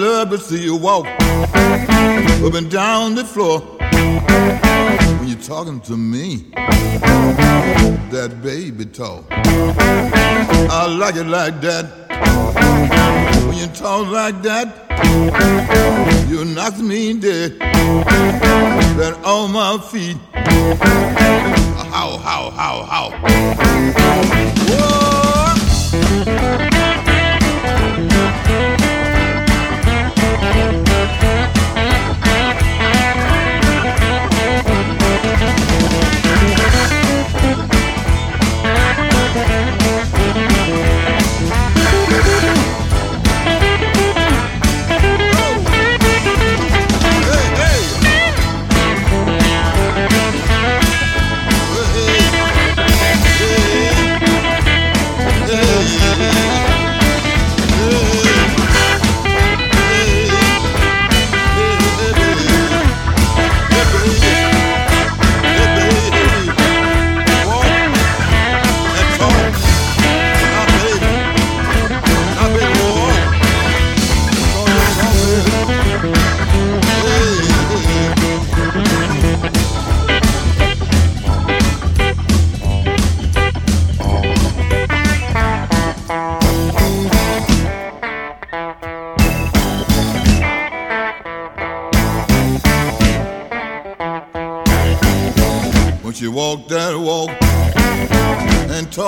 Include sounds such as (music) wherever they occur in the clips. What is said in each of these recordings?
love to see you walk up and down the floor when you're talking to me that baby talk. I like it like that. When you talk like that, you knock me dead. That on my feet. How, how, how, how. Whoa!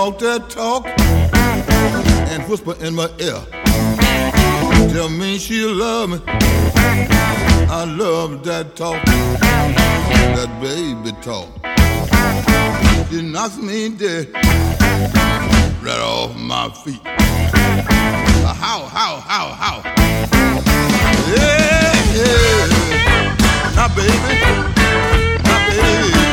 Talk that talk and whisper in my ear, tell me she love me. I love that talk, that baby talk. She knocks me dead right off my feet. How, how, how, how? Yeah, yeah. Now, baby, now, baby.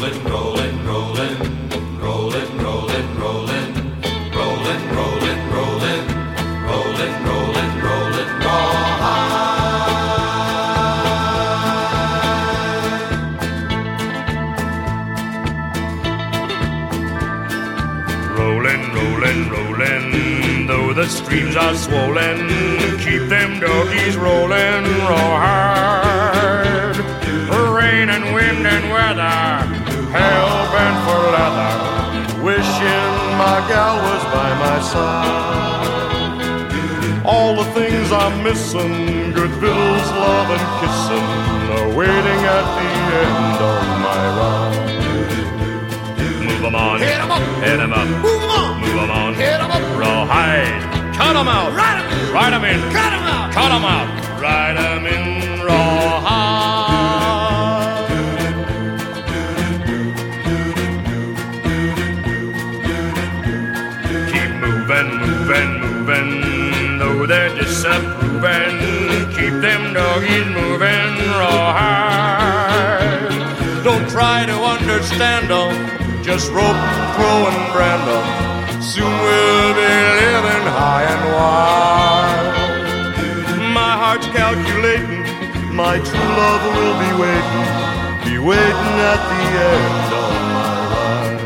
Rolling, rolling, by my side. All the things I'm missing, good victuals, love and kissing, are waiting at the end of my ride. Move 'em on, hit 'em up, hit 'em up, move 'em on, move 'em on, hit 'em up, rawhide, cut 'em out, ride 'em in, ride 'em in, cut 'em out, cut 'em out, ride 'em in they're disapproving, keep them doggies moving rawhide. Don't try to understand 'em, just rope, throw, and brand 'em. Soon we'll be living high and wide. My heart's calculating, my true love will be waiting, be waiting at the end of my ride.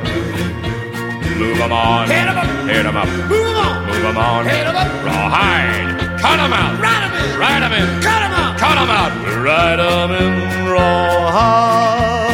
Move 'em on, hit 'em up, hit 'em up, move 'em on, move 'em on, hit 'em up, rawhide, cut 'em out, ride 'em in, ride 'em in, cut 'em out, Cut cut 'em out, ride 'em in rawhide.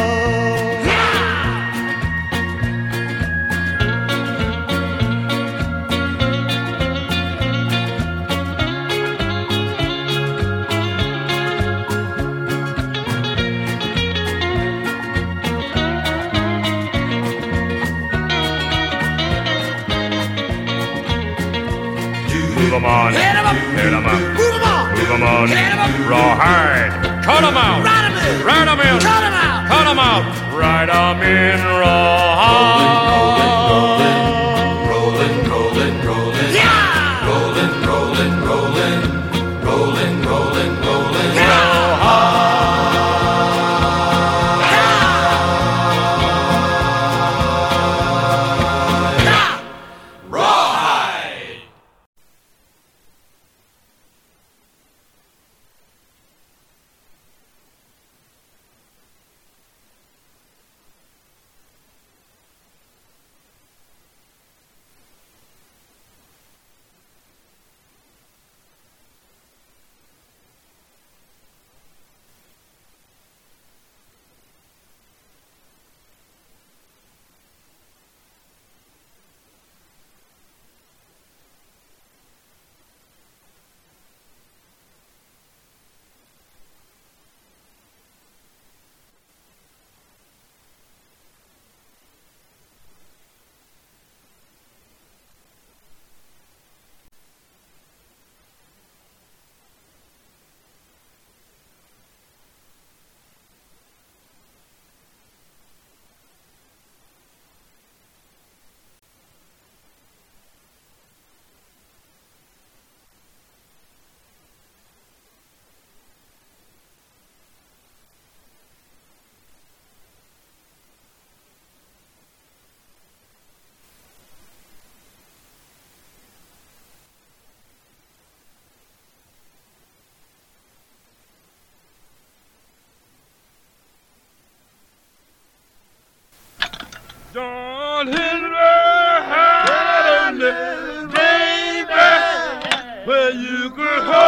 'Em on. Hit 'em up. Hit 'em up. Move 'em on. Move 'em on. Hit 'em up. Rawhide. Cut 'em out. Ride 'em in. Ride 'em in. Cut 'em out. Cut 'em out. Ride 'em in rawhide. rolling, you could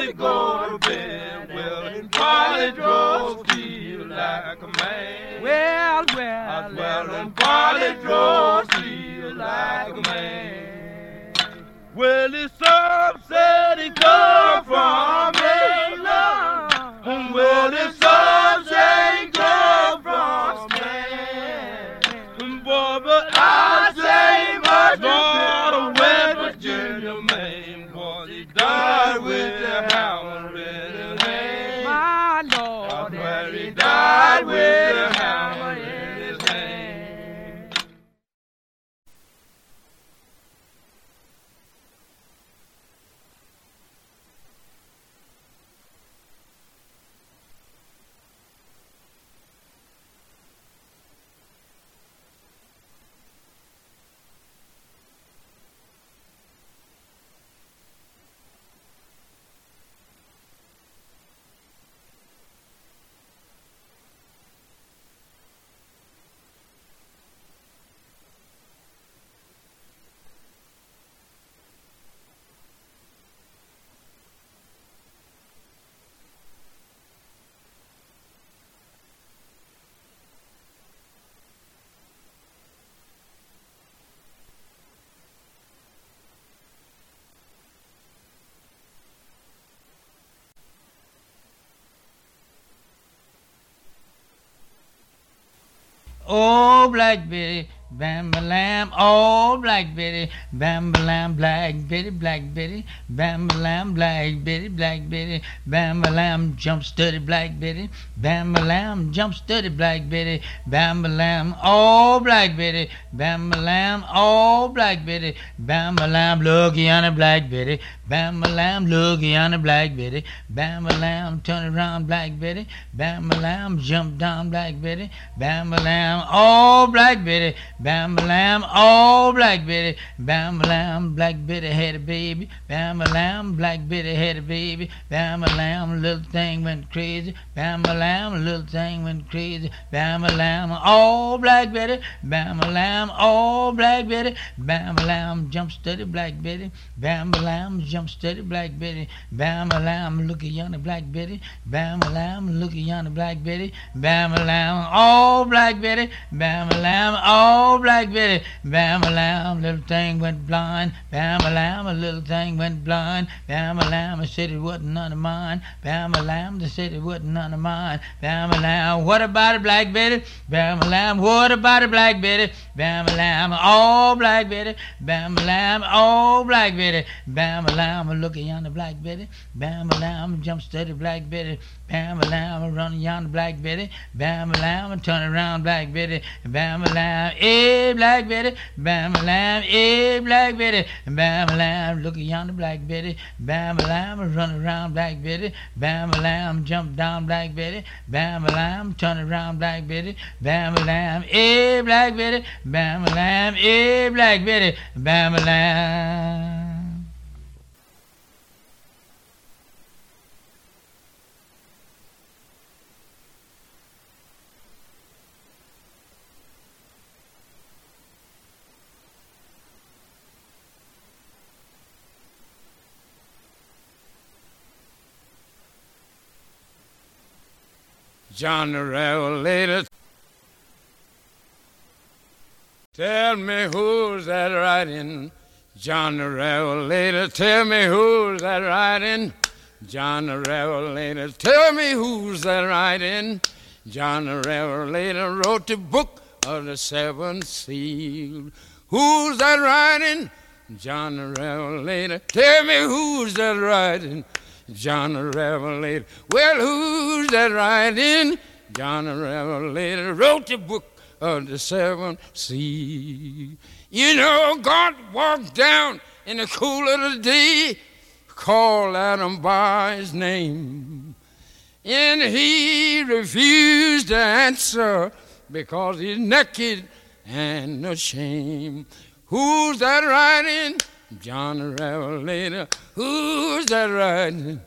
had to go to bed. Well, and Polly drove feel like a man. Well, well, uh, well, and Polly drove feel like a man. Well, it's up, said he come from England. Well, it's up, said highway. Oh, Black Betty, Bam lamb, oh black Betty, bam lamb, black Betty, black Betty, bam lamb, black Betty, black Betty, bam lamb, jump sturdy, black Betty, bam lamb, jump sturdy, black Betty, bam lamb, oh black Betty, bam lamb, oh black Betty, bam lamb, looky on a black Betty. Bam lamb, look yonder Black Betty. Bam lamb, turn around Black Betty. Bam lamb, jump down Black Betty. Bam lamb, oh Black Betty. Bam lamb, oh Black Betty. Bam lamb, Black Betty had a baby. Bam lamb, Black Betty had a baby. Bam lamb, little thing went crazy. Bam lamb, little thing went crazy. Bam lamb, oh Black Betty. Bam lamb, oh Black Betty. Bam lamb, jump steady Black Betty. Bam lamb, jump steady Black Betty. Bam lamb, look at yonder Black Betty. Bam lamb, look at yonder Black Betty. Bam lamb, oh Black Betty. Bam lamb, oh Black Betty. Bam lamb, little thing went blind. Bam lamb, a little thing went blind. Bam lamb, said it wasn't none of mine. Bam lamb, they said it wasn't none of mine. Bam lamb, what about it, Black Betty? Bam lamb, what about it, Black Betty? Bam lamb, oh Black Betty. Bam lamb, oh Black Betty. Bam lamb, look at yonder Black Betty. Bam lamb, jump steady Black Betty. Bam lamb, run yonder Black Betty. Bam lamb, turn around Black Betty. Bam lamb, eh Black Betty. Bam lamb, eh Black Betty. Bam lamb, look at yonder Black Betty. Bam lamb, run around Black Betty. Bam lamb, jump down Black Betty. Bam lamb, turn around Black Betty. Bam lamb, eh Black Betty. Bam lamb, eh Black Betty. Bam lamb. John the Revelator. Tell me who's that riding? John the Revelator. Tell me who's that riding? John the Revelator. Tell me who's that riding? John the Revelator wrote the book of the seven seals. Who's that riding? John the Revelator. Tell me who's that riding? John the Revelator. Well, who's that riding? John the Revelator wrote the book of the seven seas. You know, God walked down in the cool of the day, called Adam by his name. And he refused to answer because he's naked and ashamed. Who's that riding? John the Revelator. Who's that riding?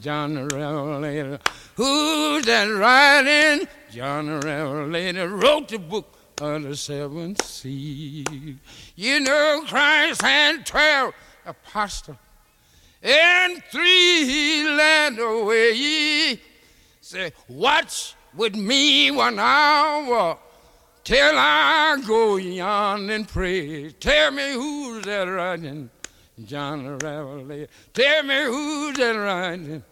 John the Revelator. Who's that riding? John the Revelator wrote the book of the seven seals. You know, Christ had twelve apostles, and three he led away. Say, watch with me one hour till I go yon and pray. Tell me who's that riding? John Revelator. Tell me who's that riding?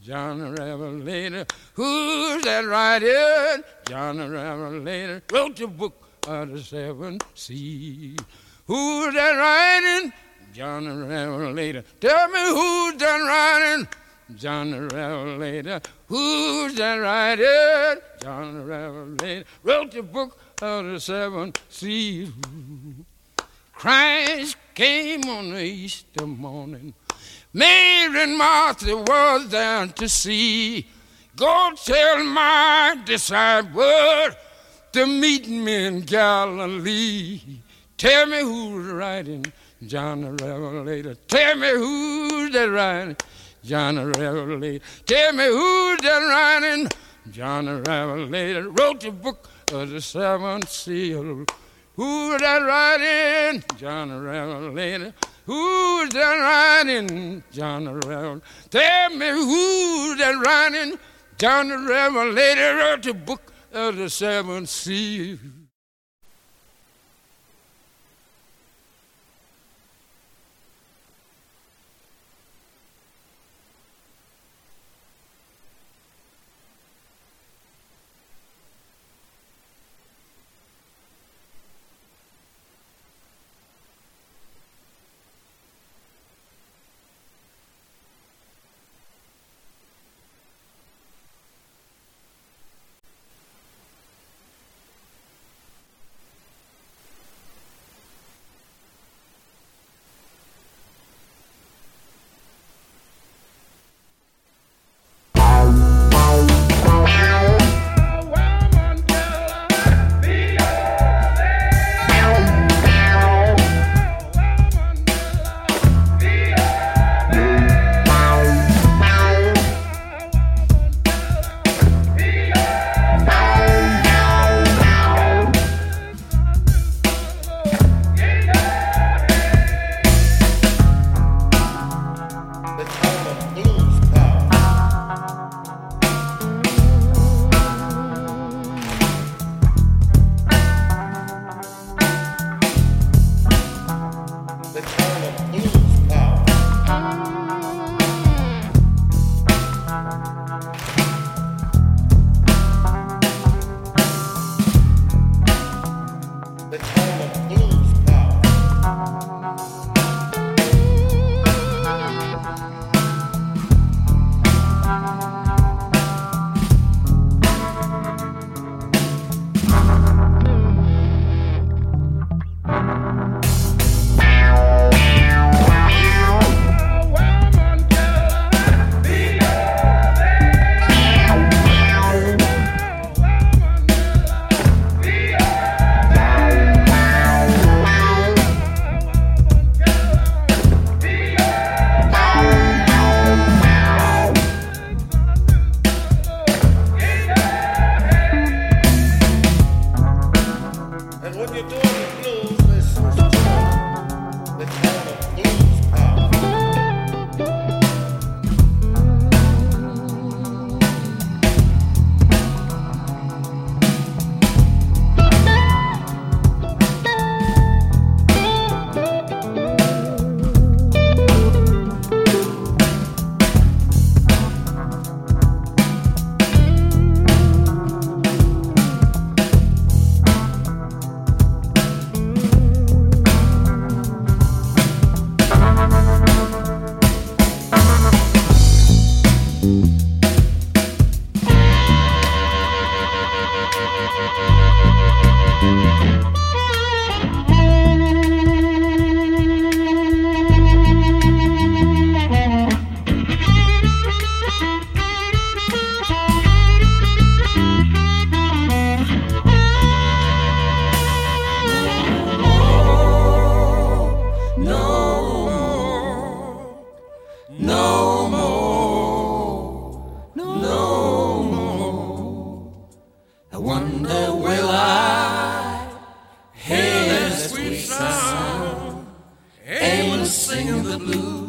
John Revelator. Who's that riding? John Revelator. Wrote the book of the seven seas. Who's that riding? John the Revelator. Tell me who's that riding? John the Revelator. Who's that riding? John the Revelator. Wrote the book of the seven seas. Christ came on the Easter morning. Mary and Martha was there to see. Go tell my disciples to meet me in Galilee. Tell me who's riding, John the Revelator. Tell me who's that riding, John the Revelator. Tell me who's that riding, John the Revelator. Wrote the book of the seven seals. Who's that riding, John the Revelator? Who's that riding, John the Revelator? Tell me who's that riding, John the Revelator wrote the book of the seven seals. The blues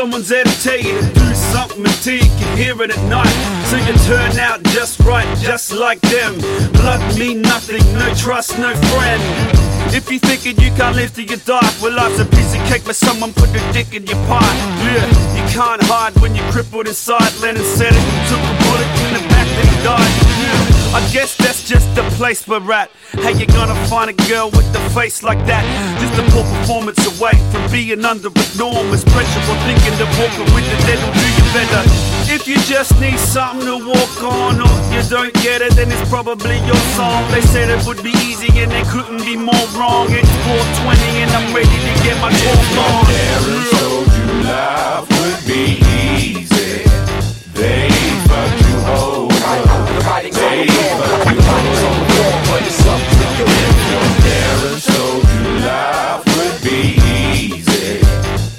someone's there to tell you to do something until you can hear it at night. So you turn out just right, just like them. Blood mean nothing, no trust, no friend. If you're thinking you can't live till you die, well life's a piece of cake, but someone put a dick in your pie. Yeah, you can't hide when you're crippled inside. Lennon said it, took a bullet in the back, then he died. Yeah. I guess that's just the place we're at. How you gonna find a girl with the face like that? Just a poor performance away from being under enormous pressure or thinking that walking with the dead will do you better. If you just need something to walk on or you don't get it, then it's probably your song. They said it would be easy and they couldn't be more wrong. It's 420 and I'm ready to get my talk on. Parents told you life would be easy. They fucked you you parents told you life would be easy,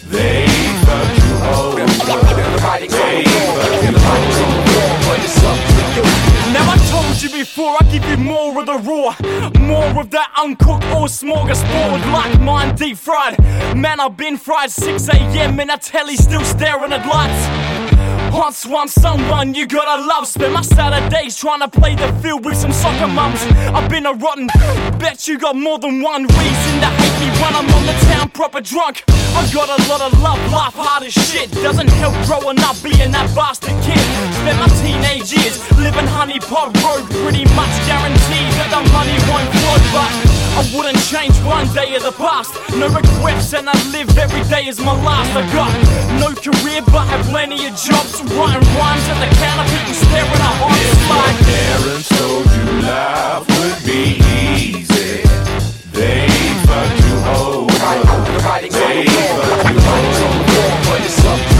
they fucked you over. They fucked you over. of the raw, more of that uncooked or smorgasbord like mine deep fried. Man, I've been fried 6 a.m. and I telly still staring at lights. Once, once, someone you gotta love. Spend my Saturdays trying to play the field with some soccer mums. I've been a rotten, (laughs) bet you got more than one reason to hate me when I'm on the town proper drunk. I got a lot of love, laugh hard as shit. Doesn't help growing up being that bastard kid. Spent my teenage years living honey pot road, pretty much guaranteed that the money won't flow, but I wouldn't change one day of the past. No regrets, and I live every day as my last. I got no career, but have plenty of jobs. Writing rhymes at the counter, people staring at hearts like. Parents told you life would be easy. They fucked you over. They fucked you over. But it's up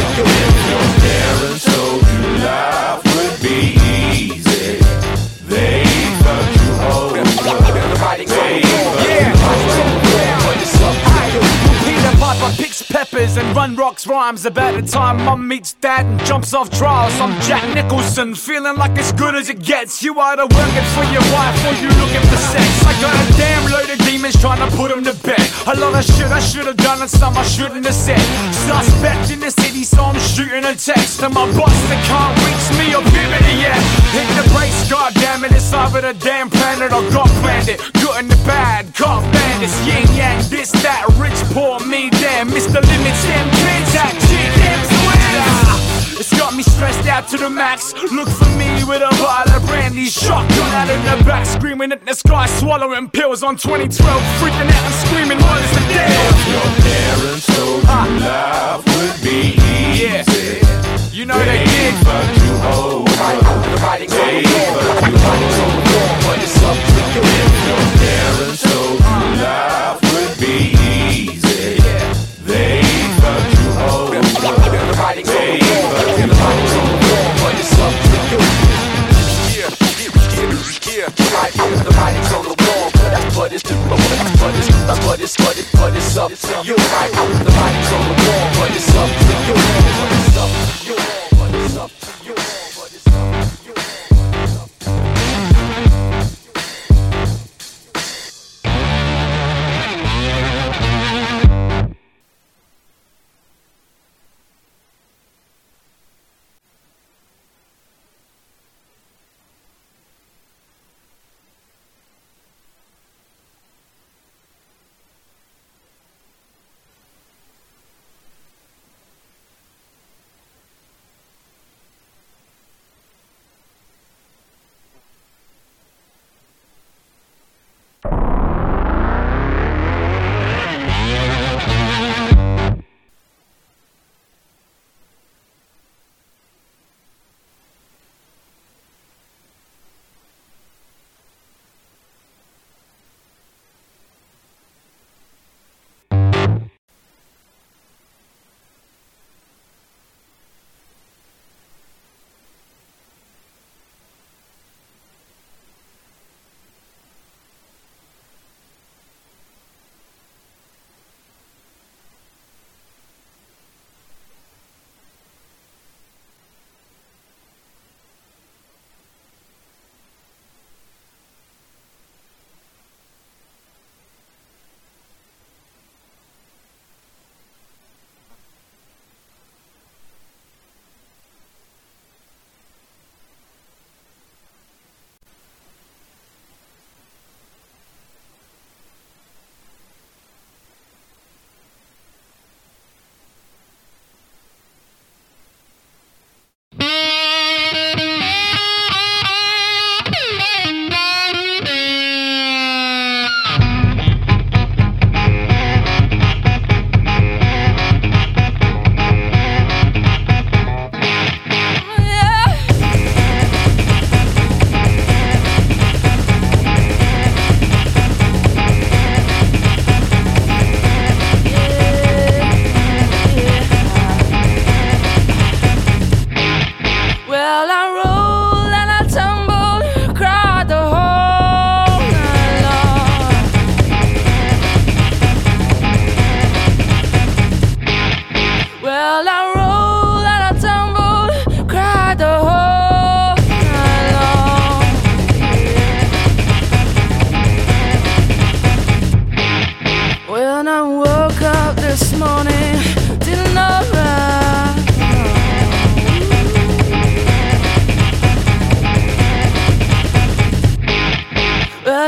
and run rocks rhymes about the time mum meets dad and jumps off trials. I'm Jack Nicholson, feeling like as good as it gets. You either working for your wife or you looking for sex. I got a damn load of demons trying to put them to bed. A lot of shit I should have done and some I shouldn't have said. Suspect in the city, so I'm shooting a text. And my boss that can't reach me or puberty yet. Hit the brakes, god damn it, it's over the damn planet. I got planned it, good and the bad, cop bandits, yin yang, this, that, rich, poor, me, damn, Mr. Limits, them kids, that shit, them twins. It's got me stressed out to the max. Look for me with a bottle of brandy, shotgun out in the back, screaming at the sky, swallowing pills on 2012, freaking out and screaming, what is the deal? Your parents told you life would be easy. You know they did. fucked you over. They fucked you over. But it's up to you. Your parents told you life would be easy. Yeah. The writing's on the wall, but but it's it's but it's up to you. The writing's on the wall, but it's up to you. But it's up to you. But it's up to you.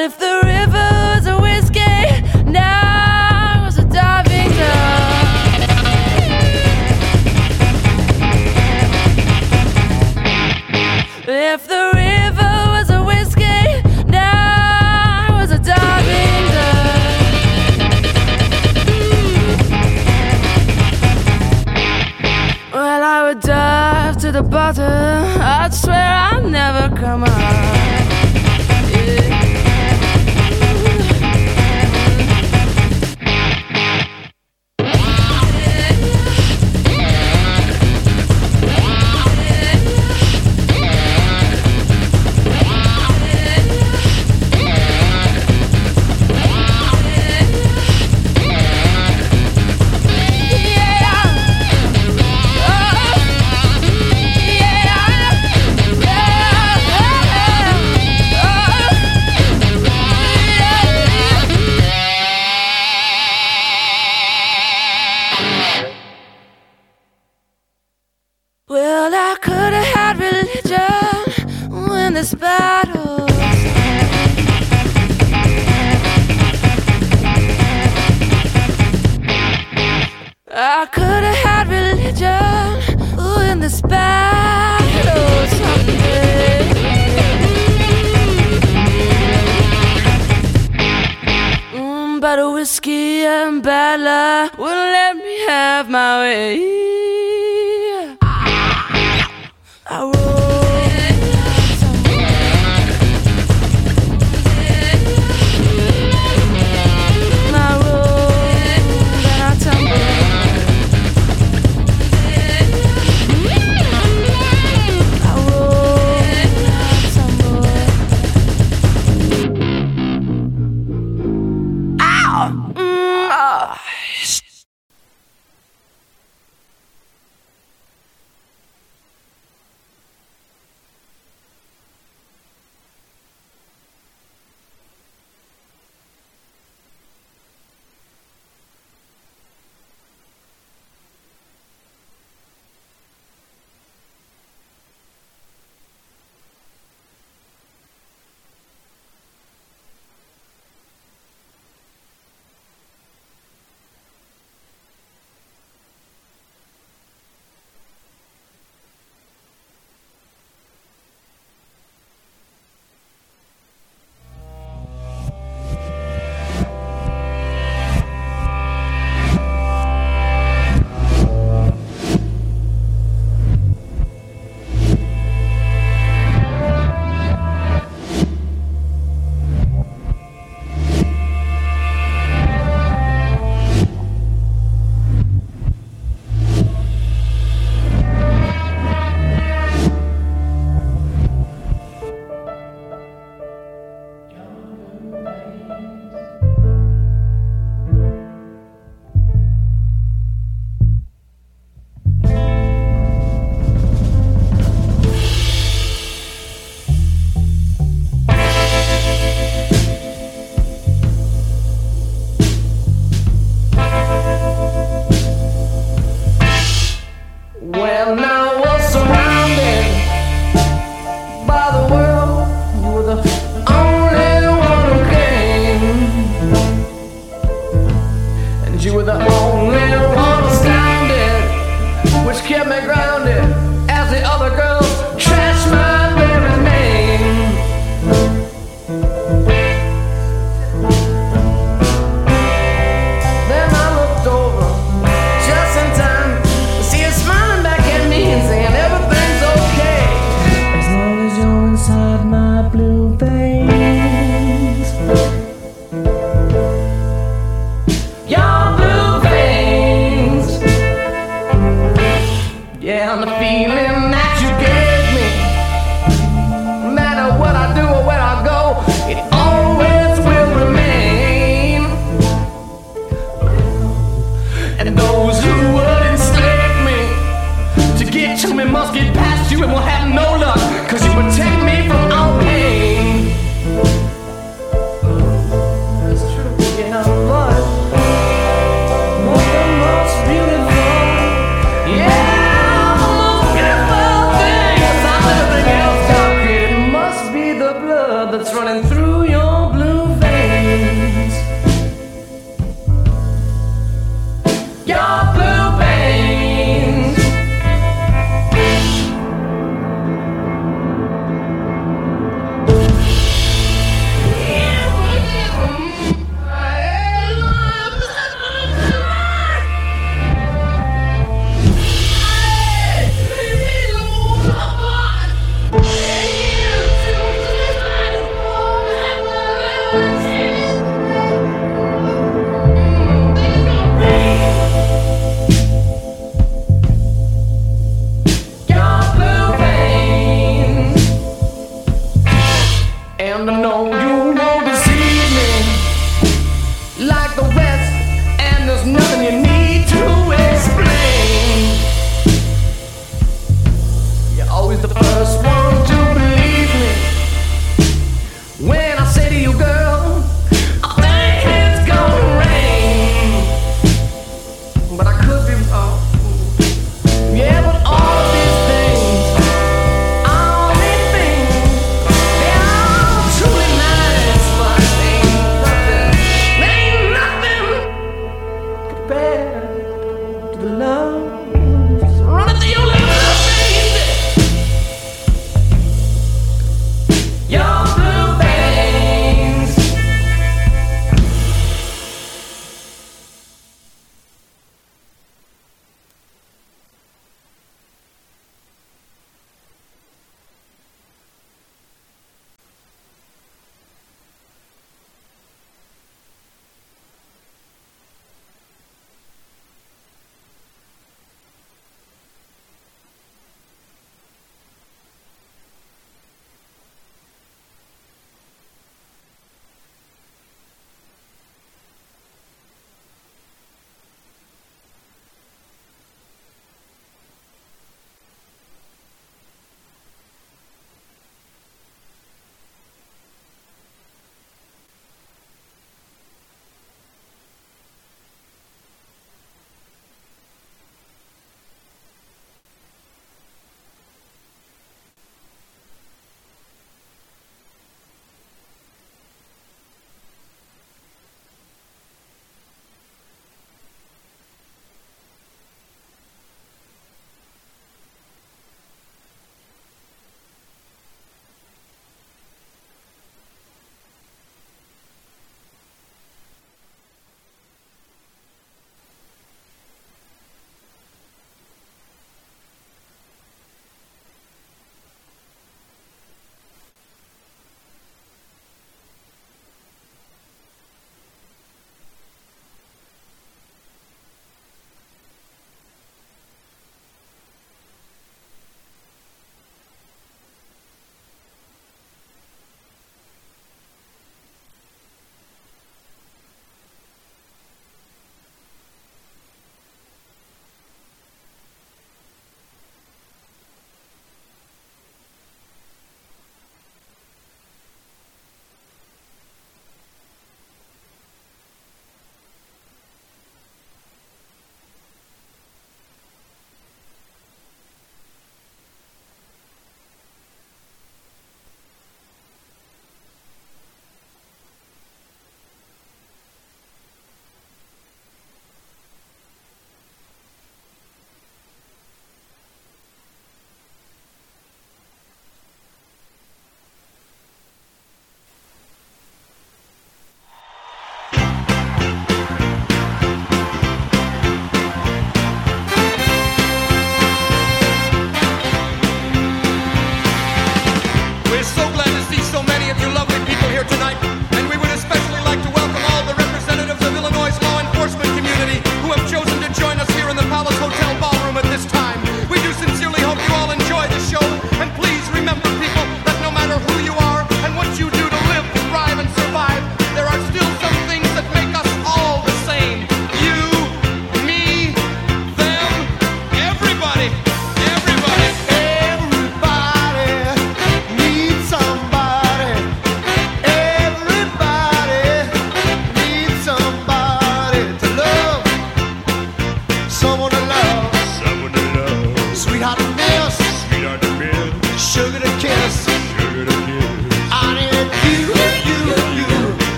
if the